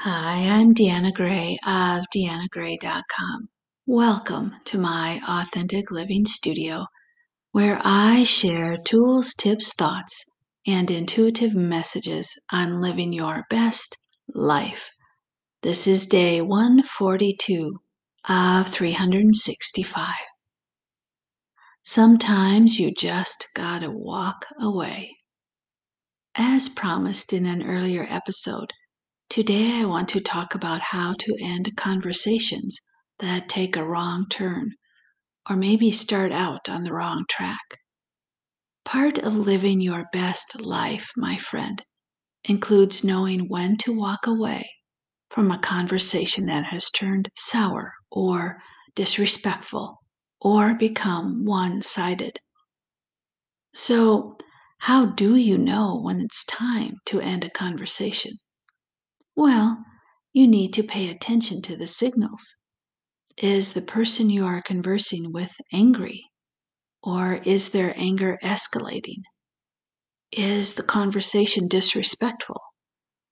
Hi, I'm Deanna Gray of deannagray.com. Welcome to my authentic living studio where I share tools, tips, thoughts, and intuitive messages on living your best life. This is day 142 of 365. Sometimes you just gotta walk away. As promised in an earlier episode, Today, I want to talk about how to end conversations that take a wrong turn or maybe start out on the wrong track. Part of living your best life, my friend, includes knowing when to walk away from a conversation that has turned sour or disrespectful or become one sided. So, how do you know when it's time to end a conversation? Well, you need to pay attention to the signals. Is the person you are conversing with angry? Or is their anger escalating? Is the conversation disrespectful,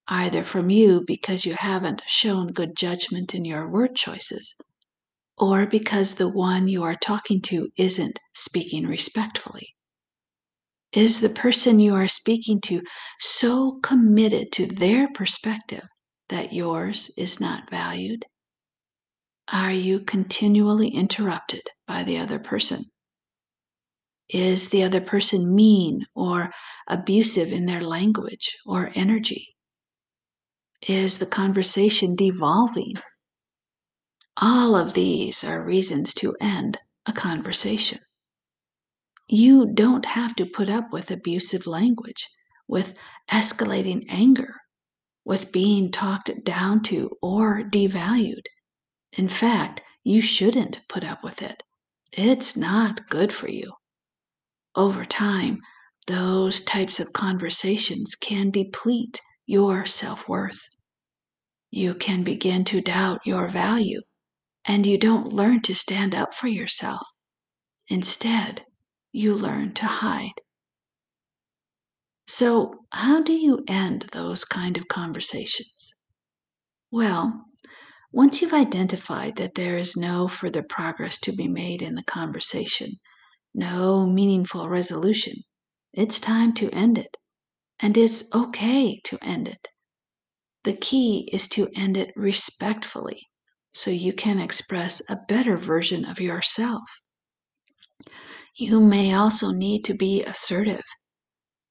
either from you because you haven't shown good judgment in your word choices, or because the one you are talking to isn't speaking respectfully? Is the person you are speaking to so committed to their perspective that yours is not valued? Are you continually interrupted by the other person? Is the other person mean or abusive in their language or energy? Is the conversation devolving? All of these are reasons to end a conversation. You don't have to put up with abusive language, with escalating anger, with being talked down to or devalued. In fact, you shouldn't put up with it. It's not good for you. Over time, those types of conversations can deplete your self worth. You can begin to doubt your value, and you don't learn to stand up for yourself. Instead, you learn to hide. So, how do you end those kind of conversations? Well, once you've identified that there is no further progress to be made in the conversation, no meaningful resolution, it's time to end it. And it's okay to end it. The key is to end it respectfully so you can express a better version of yourself. You may also need to be assertive,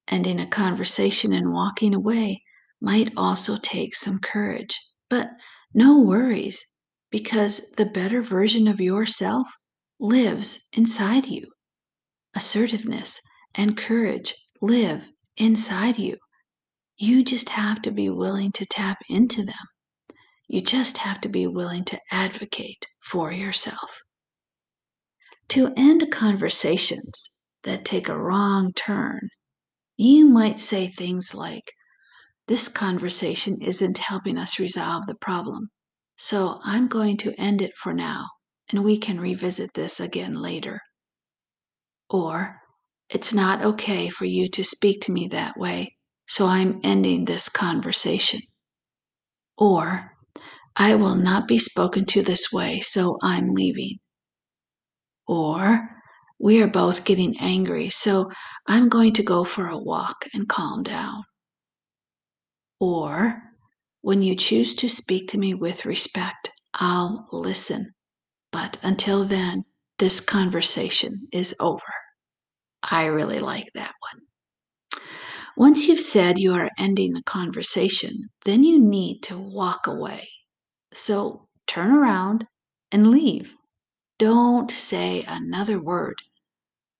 and in a conversation and walking away might also take some courage. But no worries, because the better version of yourself lives inside you. Assertiveness and courage live inside you. You just have to be willing to tap into them. You just have to be willing to advocate for yourself. To end conversations that take a wrong turn, you might say things like, This conversation isn't helping us resolve the problem, so I'm going to end it for now, and we can revisit this again later. Or, It's not okay for you to speak to me that way, so I'm ending this conversation. Or, I will not be spoken to this way, so I'm leaving. Or, we are both getting angry, so I'm going to go for a walk and calm down. Or, when you choose to speak to me with respect, I'll listen. But until then, this conversation is over. I really like that one. Once you've said you are ending the conversation, then you need to walk away. So turn around and leave. Don't say another word.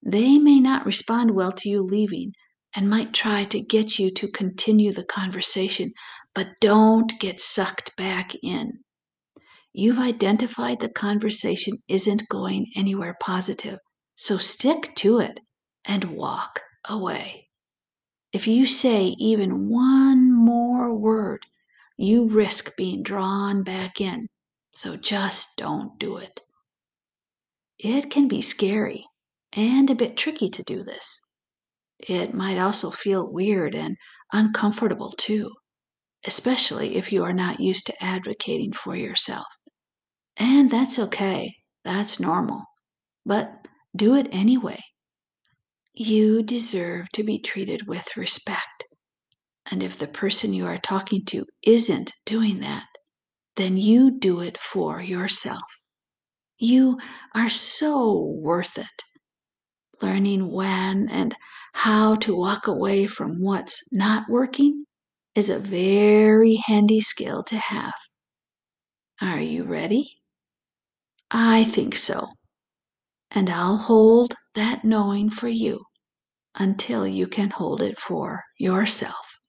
They may not respond well to you leaving and might try to get you to continue the conversation, but don't get sucked back in. You've identified the conversation isn't going anywhere positive, so stick to it and walk away. If you say even one more word, you risk being drawn back in, so just don't do it. It can be scary and a bit tricky to do this. It might also feel weird and uncomfortable too. especially if you are not used to advocating for yourself. And that's okay, that's normal. But do it anyway. You deserve to be treated with respect. And if the person you are talking to isn't doing that, then you do it for yourself. You are so worth it. Learning when and how to walk away from what's not working is a very handy skill to have. Are you ready? I think so. And I'll hold that knowing for you until you can hold it for yourself.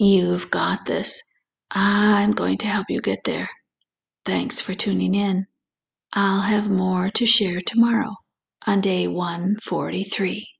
You've got this. I'm going to help you get there. Thanks for tuning in. I'll have more to share tomorrow on day 143.